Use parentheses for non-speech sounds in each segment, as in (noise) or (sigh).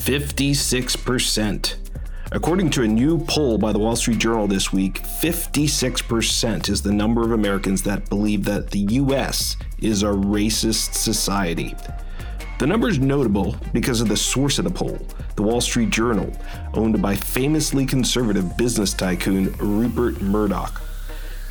Fifty-six percent. According to a new poll by the Wall Street Journal this week, 56% is the number of Americans that believe that the US is a racist society. The number is notable because of the source of the poll, the Wall Street Journal, owned by famously conservative business tycoon Rupert Murdoch.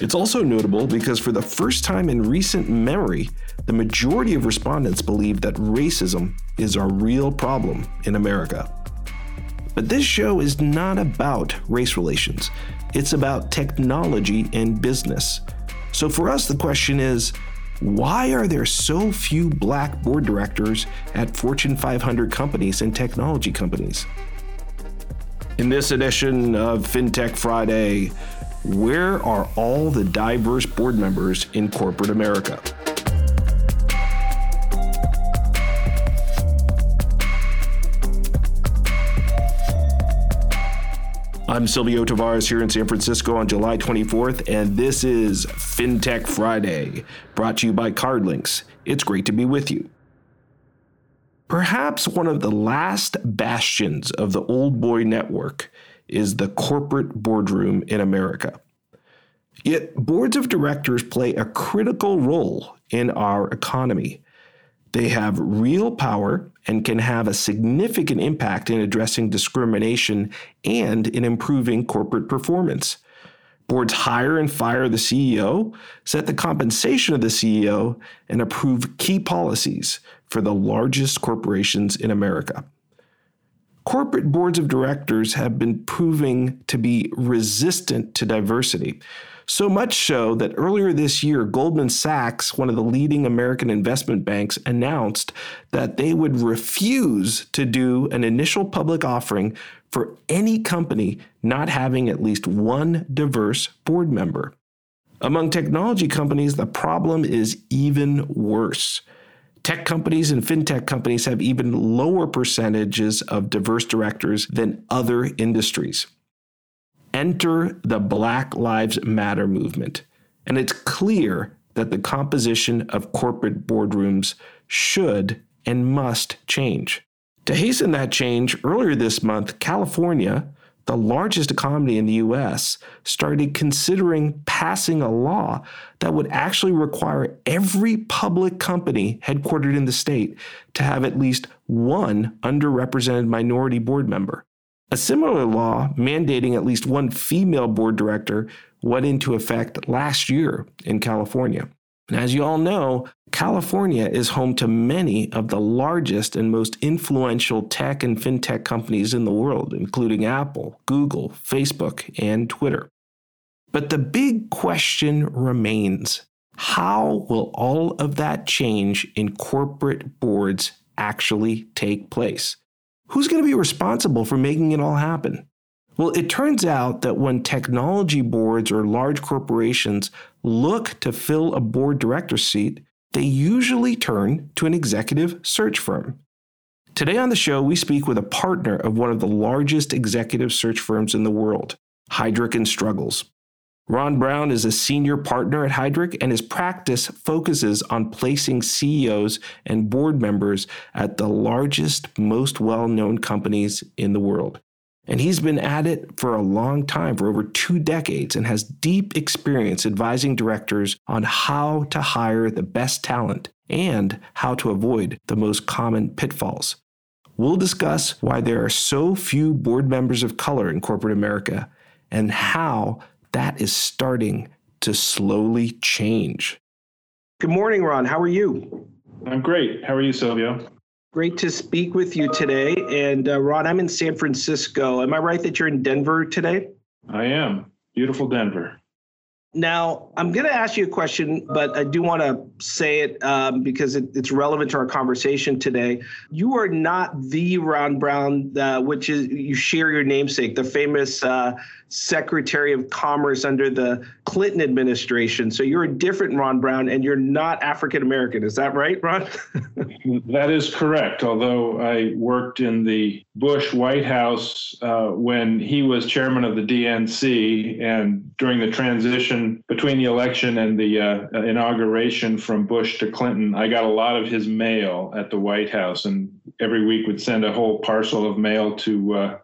It's also notable because for the first time in recent memory, the majority of respondents believe that racism is a real problem in America. But this show is not about race relations, it's about technology and business. So for us, the question is why are there so few black board directors at Fortune 500 companies and technology companies? In this edition of FinTech Friday, where are all the diverse board members in corporate America? I'm Silvio Tavares here in San Francisco on July 24th, and this is FinTech Friday, brought to you by CardLinx. It's great to be with you. Perhaps one of the last bastions of the old boy network is the corporate boardroom in America. Yet, boards of directors play a critical role in our economy. They have real power and can have a significant impact in addressing discrimination and in improving corporate performance. Boards hire and fire the CEO, set the compensation of the CEO, and approve key policies for the largest corporations in America. Corporate boards of directors have been proving to be resistant to diversity. So much so that earlier this year, Goldman Sachs, one of the leading American investment banks, announced that they would refuse to do an initial public offering for any company not having at least one diverse board member. Among technology companies, the problem is even worse. Tech companies and fintech companies have even lower percentages of diverse directors than other industries enter the Black Lives Matter movement. And it's clear that the composition of corporate boardrooms should and must change. To hasten that change, earlier this month, California, the largest economy in the US, started considering passing a law that would actually require every public company headquartered in the state to have at least one underrepresented minority board member. A similar law mandating at least one female board director went into effect last year in California. And as you all know, California is home to many of the largest and most influential tech and fintech companies in the world, including Apple, Google, Facebook, and Twitter. But the big question remains how will all of that change in corporate boards actually take place? Who's going to be responsible for making it all happen? Well, it turns out that when technology boards or large corporations look to fill a board director seat, they usually turn to an executive search firm. Today on the show, we speak with a partner of one of the largest executive search firms in the world, Heidrick and Struggles. Ron Brown is a senior partner at Heidrick, and his practice focuses on placing CEOs and board members at the largest, most well known companies in the world. And he's been at it for a long time, for over two decades, and has deep experience advising directors on how to hire the best talent and how to avoid the most common pitfalls. We'll discuss why there are so few board members of color in corporate America and how that is starting to slowly change. Good morning, Ron. How are you? I'm great. How are you, Silvio? Great to speak with you today. And uh, Ron, I'm in San Francisco. Am I right that you're in Denver today? I am. Beautiful Denver. Now, I'm going to ask you a question, but I do want to say it um, because it, it's relevant to our conversation today. You are not the Ron Brown, uh, which is you share your namesake, the famous uh, Secretary of Commerce under the Clinton administration. So you're a different Ron Brown, and you're not African American. Is that right, Ron? (laughs) that is correct. Although I worked in the Bush White House uh, when he was chairman of the DNC, and during the transition between the election and the uh, inauguration from Bush to Clinton, I got a lot of his mail at the White House, and every week would send a whole parcel of mail to. Uh,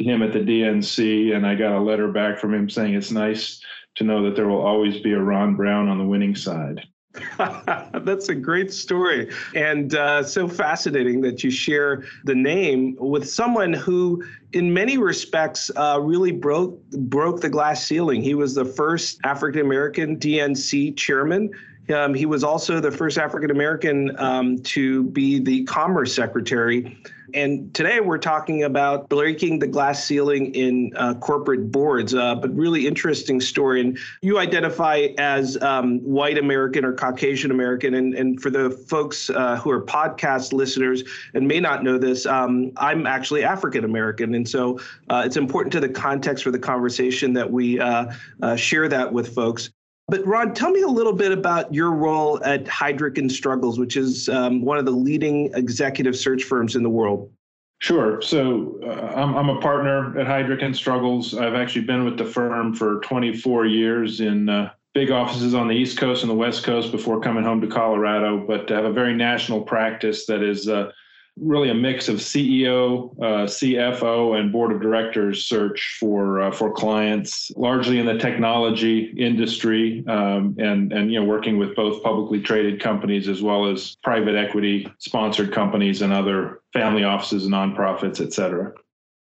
to him at the DNC, and I got a letter back from him saying it's nice to know that there will always be a Ron Brown on the winning side. (laughs) (laughs) That's a great story, and uh, so fascinating that you share the name with someone who, in many respects, uh, really broke broke the glass ceiling. He was the first African American DNC chairman. Um, he was also the first African American um, to be the Commerce Secretary. And today we're talking about breaking the glass ceiling in uh, corporate boards, uh, but really interesting story. And you identify as um, white American or Caucasian American. And, and for the folks uh, who are podcast listeners and may not know this, um, I'm actually African American. And so uh, it's important to the context for the conversation that we uh, uh, share that with folks. But Ron, tell me a little bit about your role at Heidrick and Struggles, which is um, one of the leading executive search firms in the world. Sure. So uh, I'm, I'm, a partner at Heidrick and Struggles. I've actually been with the firm for 24 years in uh, big offices on the East Coast and the West Coast before coming home to Colorado, but to have a very national practice that is uh, really a mix of CEO, uh, CFO, and board of directors search for uh, for clients, largely in the technology industry, um, and and you know working with both publicly traded companies as well as private equity sponsored companies and other family offices, nonprofits, et cetera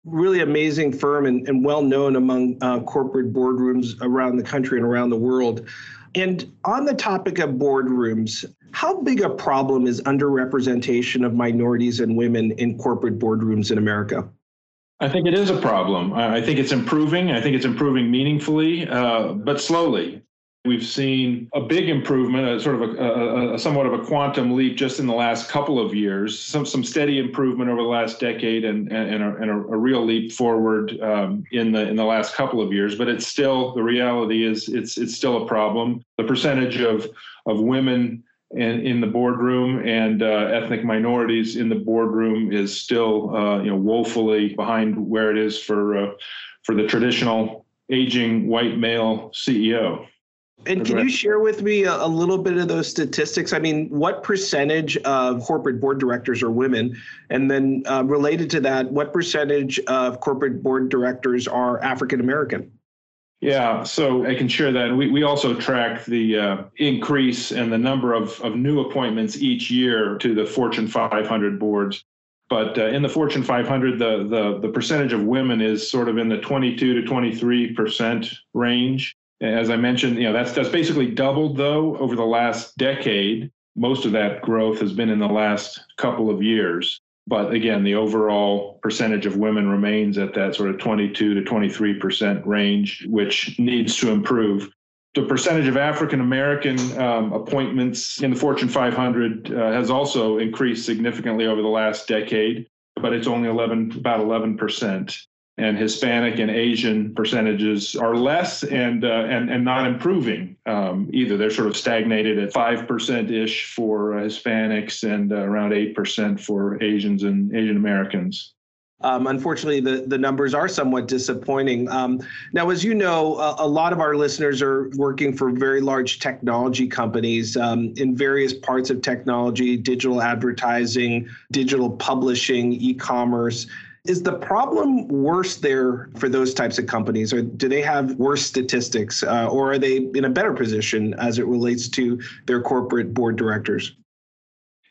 really amazing firm and, and well known among uh, corporate boardrooms around the country and around the world. And on the topic of boardrooms, how big a problem is underrepresentation of minorities and women in corporate boardrooms in America? I think it is a problem. I think it's improving. I think it's improving meaningfully, uh, but slowly. We've seen a big improvement, a sort of a, a, a, somewhat of a quantum leap just in the last couple of years. Some some steady improvement over the last decade, and and, a, and a, real leap forward um, in the in the last couple of years. But it's still the reality is it's it's still a problem. The percentage of of women in, in the boardroom and uh, ethnic minorities in the boardroom is still uh, you know woefully behind where it is for uh, for the traditional aging white male CEO. And can you share with me a, a, little bit of those statistics? I mean, what percentage of corporate board directors are women? And then uh, related to that, what percentage of corporate board directors are African American? Yeah, so I can share that. We, we also track the uh, increase and the number of, of new appointments each year to the Fortune 500 boards. But uh, in the Fortune 500, the, the, the percentage of women is sort of in the 22 to 23 percent range. As I mentioned, you know, that's that's basically doubled though over the last decade. Most of that growth has been in the last couple of years. But again, the overall percentage of women remains at that sort of 22 to 23% range, which needs to improve. The percentage of African American um, appointments in the Fortune 500 uh, has also increased significantly over the last decade, but it's only 11, about 11% and Hispanic and Asian percentages are less and uh, and and not improving um, either. They're sort of stagnated at five percent ish for uh, Hispanics and uh, around eight percent for Asians and Asian Americans. Um, unfortunately, the, the numbers are somewhat disappointing. Um, now, as you know, a, a, lot of our listeners are working for very large technology companies um, in various parts of technology, digital advertising, digital publishing, e commerce. Is the problem worse there for those types of companies, or do they have worse statistics, uh, or are they in a better position as it relates to their corporate board directors?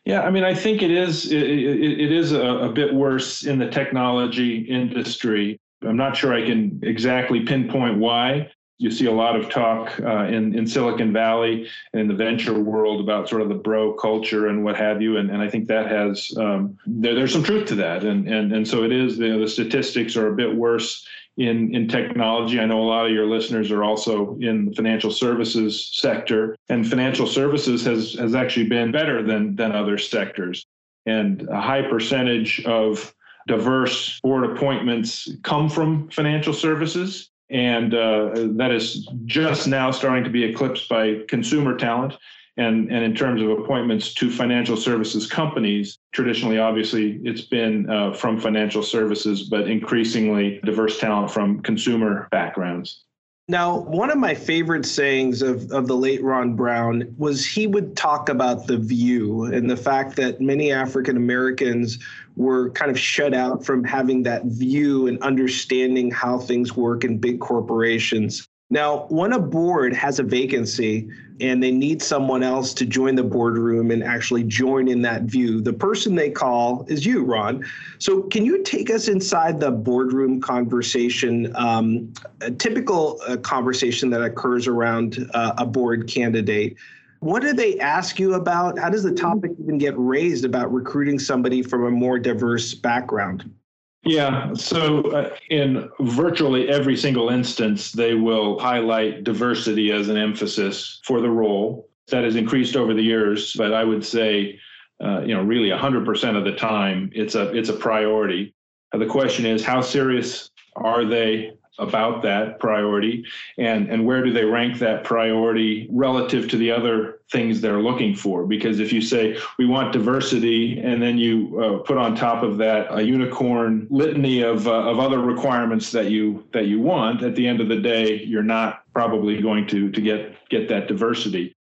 Yeah, I mean, I think it is it, it, is a, a bit worse in the technology industry. I'm not sure I can exactly pinpoint why you see a lot of talk uh, in in Silicon Valley and in the venture world about sort of the bro culture and what have you, and, and I think that has um, there, there's some truth to that, and and and so it is. You know, the statistics are a bit worse in in technology. I know a lot of your listeners are also in the financial services sector, and financial services has has actually been better than than other sectors, and a high percentage of diverse board appointments come from financial services And uh, that is just now starting to be eclipsed by consumer talent. And, and in terms of appointments to financial services companies, traditionally, obviously, it's been uh, from financial services, but increasingly diverse talent from consumer backgrounds. Now, one of my favorite sayings of, of the late Ron Brown was he would talk about the view and the fact that many African Americans were kind of shut out from having that view and understanding how things work in big corporations. Now, when a board has a vacancy and they need someone else to join the boardroom and actually join in that view, the person they call is you, Ron. So, can you take us inside the boardroom conversation, um, a typical uh, conversation that occurs around uh, a board candidate? What do they ask you about? How does the topic even get raised about recruiting somebody from a more diverse background? Yeah. So, uh, in virtually every single instance, they will highlight diversity as an emphasis for the role. That has increased over the years, but I would say, uh, you know, really 100% of the time, it's a it's a priority. Uh, the question is, how serious are they about that priority? And and where do they rank that priority relative to the other things they're looking for? Because if you say we want diversity and then you uh, put on top of that a unicorn litany of uh, of other requirements that you that you want at the end of the day you're not probably going to to get get that diversity.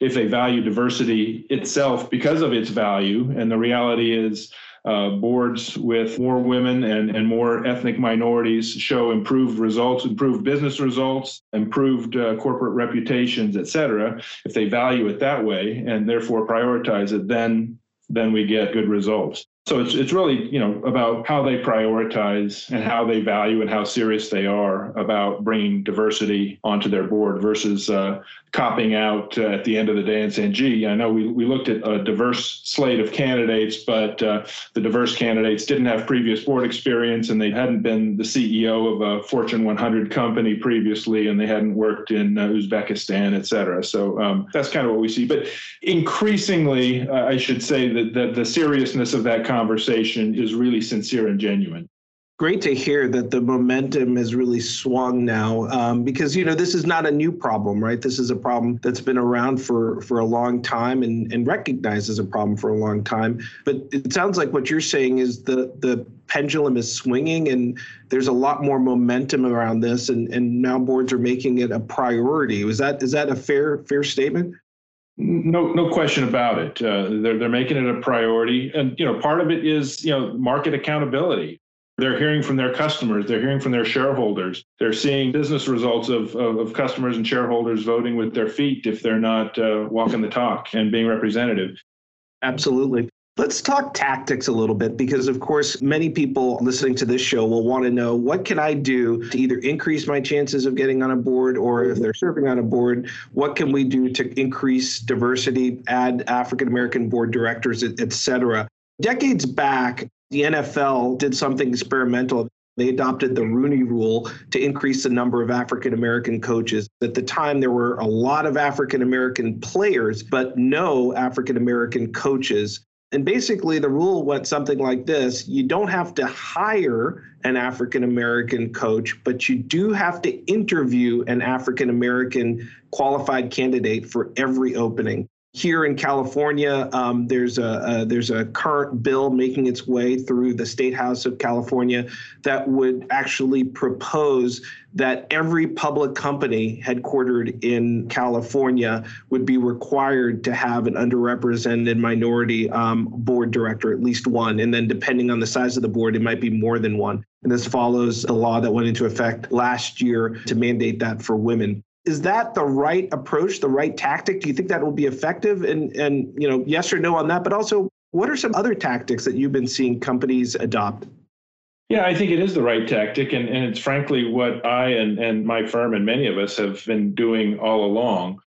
If they value diversity itself because of its value and the reality is uh, boards with more women and, and more ethnic minorities show improved results, improved business results, improved uh, corporate reputations, et cetera. If they value it that way and therefore prioritize it, then then we get good results. So it's it's really you know about how they prioritize and how they value and how serious they are about bringing diversity onto their board versus uh, copping out uh, at the end of the day and saying, "Gee, I know we we looked at a diverse slate of candidates, but uh, the diverse candidates didn't have previous board experience and they hadn't been the CEO of a Fortune 100 company previously and they hadn't worked in uh, Uzbekistan, et cetera." So um, that's kind of what we see. But increasingly, uh, I should say that, that the seriousness of that conversation is really sincere and genuine. Great to hear that the momentum has really swung now um, because you know this is not a new problem right? This is a problem that's been around for for a long time and, and recognized as a problem for a long time. But it sounds like what you're saying is the the pendulum is swinging and there's a lot more momentum around this and and now boards are making it a priority. Is that is that a fair fair statement no, no question about it. Uh, they're they're making it a priority, and you know, part of it is you know market accountability. They're hearing from their customers. They're hearing from their shareholders. They're seeing business results of, of, of customers and shareholders voting with their feet if they're not uh, walking the talk and being representative. Absolutely. Let's talk tactics a little bit because, of course, many people listening to this show will want to know what can I do to either increase my chances of getting on a board or if they're serving on a board, what can we do to increase diversity, add African American board directors, et cetera. Decades back, the NFL did something experimental. They adopted the Rooney Rule to increase the number of African American coaches. At the time, there were a lot of African American players, but no African American coaches. And basically, the rule went something like this. You don't have to hire an African American coach, but you do have to interview an African American qualified candidate for every opening here in California, um, there's a, a, there's a current bill making its way through the State House of California that would actually propose that every public company headquartered in California would be required to have an underrepresented minority um, board director, at least one, and then depending on the size of the board, it might be more than one. And this follows a law that went into effect last year to mandate that for women is that the right approach, the right tactic? Do you think that will be effective? And and you know, yes or no on that. But also, what are some other tactics that you've been seeing companies adopt? Yeah, I think it is the right tactic, and, and it's frankly what I and, and my firm and many of us have been doing all along.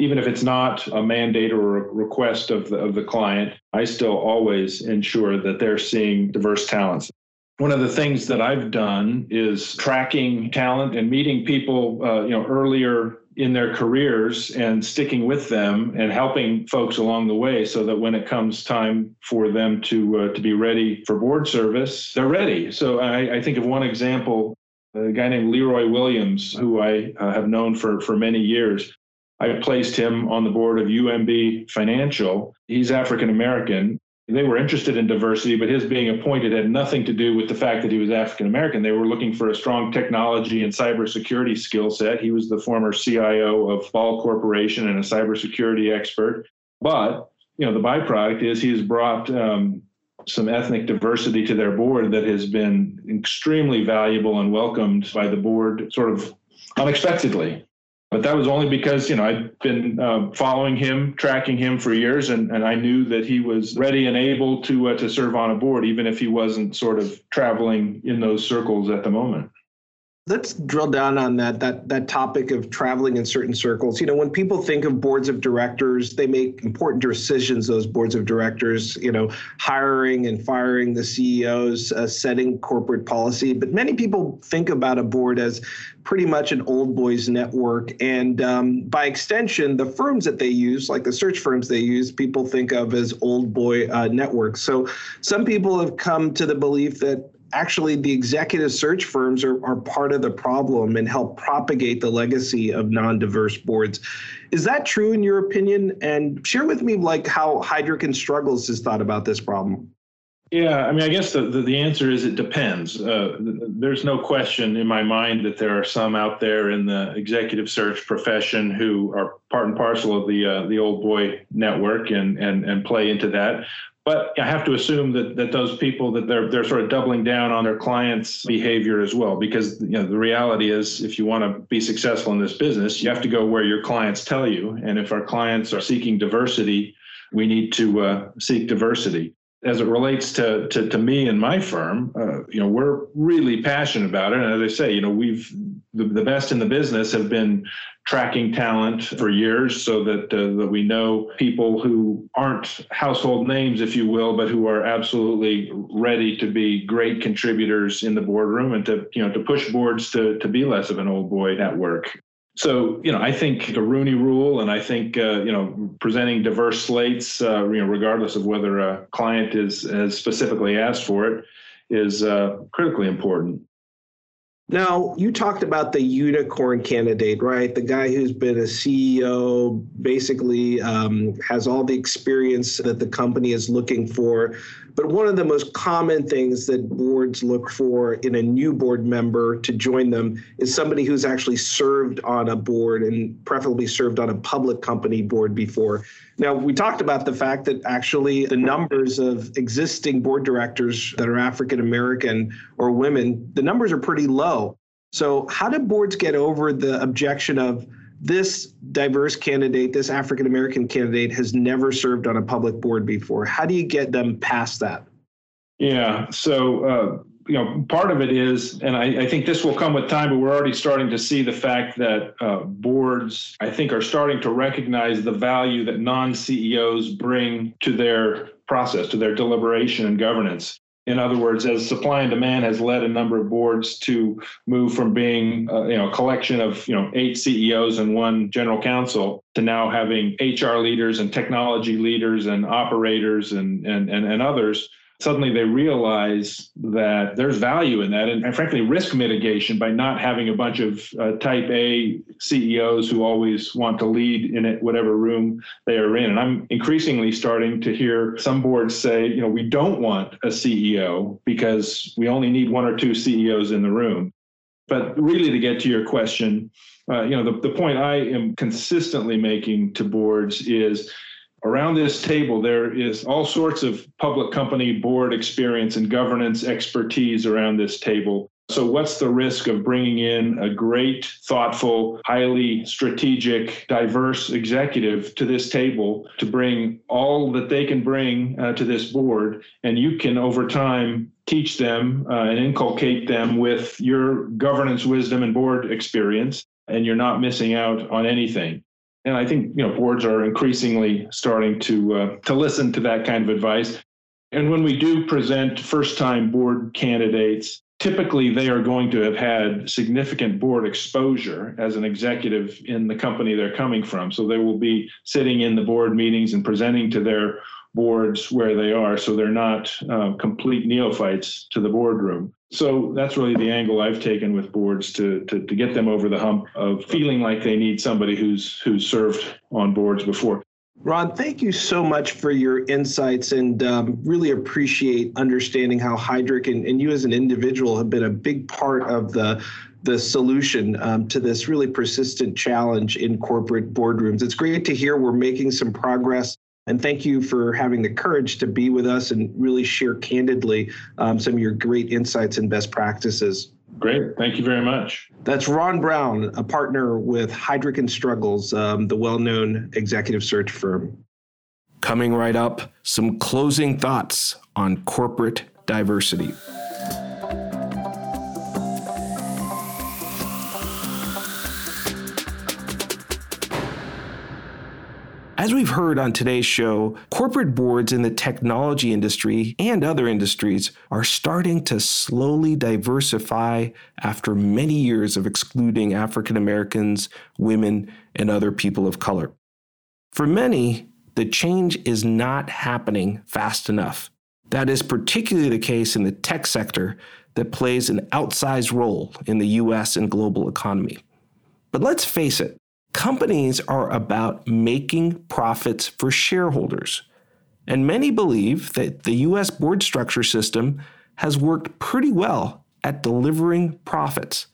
Even if it's not a mandate or a request of the, of the client, I still always ensure that they're seeing diverse talents. One of the things that I've done is tracking talent and meeting people, uh, you know, earlier in their careers and sticking with them and helping folks along the way, so that when it comes time for them to uh, to be ready for board service, they're ready. So I, I think of one example a guy named Leroy Williams, who I uh, have known for, for many years. I placed him on the board of UMB Financial. He's African American. They were interested in diversity, but his being appointed had nothing to do with the fact that he was African American. They were looking for a strong technology and cybersecurity skill set. He was the former CIO of Ball Corporation and a cybersecurity expert. But you know, the byproduct is he has brought um, some ethnic diversity to their board that has been extremely valuable and welcomed by the board, sort of unexpectedly. But that was only because, you know, I'd been uh, following him, tracking him for years, and, and I knew that he was ready and able to uh, to serve on a board, even if he wasn't sort of traveling in those circles at the moment let's drill down on that that that topic of traveling in certain circles. You know when people think of boards of directors they make important decisions those boards of directors you know hiring and firing the ceos uh, setting corporate policy. But many people think about a board as pretty much an old boys network. And um, by extension the firms that they use like the search firms they use people think of as old boy uh, networks. So some people have come to the belief that actually the executive search firms are, are part of the problem and help propagate the legacy of non-diverse boards is that true in your opinion and share with me like how heidrick and struggles has thought about this problem yeah, I mean, I guess the, the, the answer is it depends. Uh, there's no question in my mind that there are some out there in the executive search profession who are part and parcel of the uh, the old boy network and and and play into that. But I have to assume that that those people that they're they're sort of doubling down on their clients' behavior as well, because you know the reality is if you want to be successful in this business, you have to go where your clients tell you. And if our clients are seeking diversity, we need to uh, seek diversity as it relates to, to, to me and my firm, uh, you know, we're really passionate about it. And as I say, you know, we've the, the best in the business have been tracking talent for years so that uh, that we know people who aren't household names, if you will, but who are absolutely ready to be great contributors in the boardroom and to you know to push boards to to be less of an old boy network. So, you know, I think the Rooney rule and I think, uh, you know, presenting diverse slates, uh, you know, regardless of whether a client is has specifically asked for it, is uh, critically important. Now, you talked about the unicorn candidate, right? The guy who's been a CEO, basically um, has all the experience that the company is looking for. But one of the most common things that boards look for in a new board member to join them is somebody who's actually served on a board and preferably served on a public company board before. Now, we talked about the fact that actually the numbers of existing board directors that are African American or women, the numbers are pretty low. So, how do boards get over the objection of this diverse candidate, this African American candidate, has never served on a public board before? How do you get them past that? Yeah. So, uh, you know, part of it is, and I, I, think this will come with time, but we're already starting to see the fact that uh, boards, I think, are starting to recognize the value that non CEOs bring to their process, to their deliberation and governance. In other words, as supply and demand has led a number of boards to move from being, uh, you know, a collection of, you know, eight CEOs and one general counsel to now having HR leaders and technology leaders and operators and and and, and others suddenly they realize that there's value in that and, and, frankly risk mitigation by not having a bunch of uh, type a ceos who always want to lead in it whatever room they are in. And i'm increasingly starting to hear some boards say you know we don't want a ceo because we only need one or two ceos in the room. But really to get to your question uh, you know the, the point i am consistently making to boards is Around this table, there is all sorts of public company board experience and governance expertise around this table. So, what's the risk of bringing in a great, thoughtful, highly strategic, diverse executive to this table to bring all that they can bring uh, to this board? And you can, over time, teach them uh, and inculcate them with your governance wisdom and board experience, and you're not missing out on anything and I think you know boards are increasingly starting to uh, to listen to that kind of advice. And when we do present first-time board candidates, typically they are going to have had significant board exposure as an executive in the company they're coming from. So they will be sitting in the board meetings and presenting to their boards where they are. So they're not uh, complete neophytes to the boardroom. So that's really the angle I've taken with boards to, to, to get them over the hump of feeling like they need somebody who's who's served on boards before. Ron, thank you so much for your insights and um, really appreciate understanding how Heidrick and, and, you as an individual have been a big part of the the solution um, to this really persistent challenge in corporate boardrooms. It's great to hear we're making some progress. And thank you for having the courage to be with us and really share candidly um, some of your great insights and best practices. Great. Thank you very much. That's Ron Brown, a partner with Heidrick and Struggles, um, the well known executive search firm. Coming right up, some closing thoughts on corporate diversity. As we've heard on today's show, corporate boards in the technology industry and other industries are starting to slowly diversify after many years of excluding African Americans, women, and other people of color. For many, the change is not happening fast enough. That is particularly the case in the tech sector that plays an outsized role in the US and global economy. But let's face it, Companies are about making profits for shareholders. And many believe that the US board structure system has worked pretty well at delivering profits.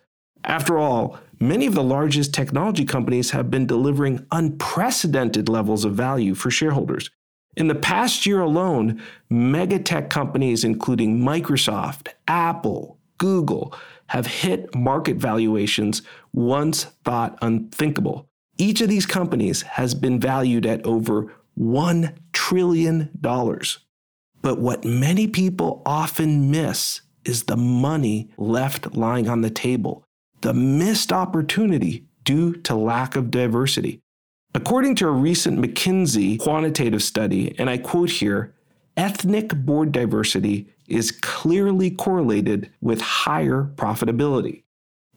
After all, many of the largest technology companies have been delivering unprecedented levels of value for shareholders. In the past year alone, mega tech companies including Microsoft, Apple, Google have hit market valuations once thought unthinkable. Each of these companies has been valued at over $1 trillion. But what many people often miss is the money left lying on the table, the missed opportunity due to lack of diversity. According to a recent McKinsey quantitative study, and I quote here, ethnic board diversity is clearly correlated with higher profitability.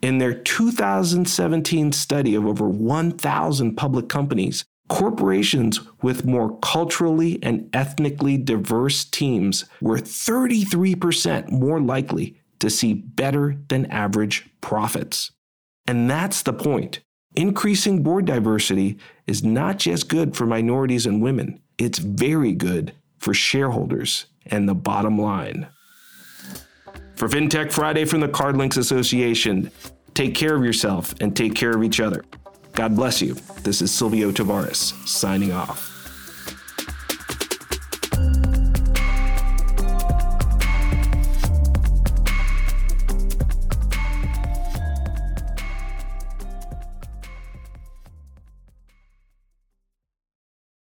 In their 2017 study of over 1,000 public companies, corporations with more culturally and ethnically diverse teams were 33% more likely to see better than average profits. And that's the point. Increasing board diversity is not just good for minorities and women, it's very good for shareholders and the bottom line. For FinTech Friday from the CardLinx Association, take care of yourself and take care of each other. God bless you. This is Silvio Tavares signing off.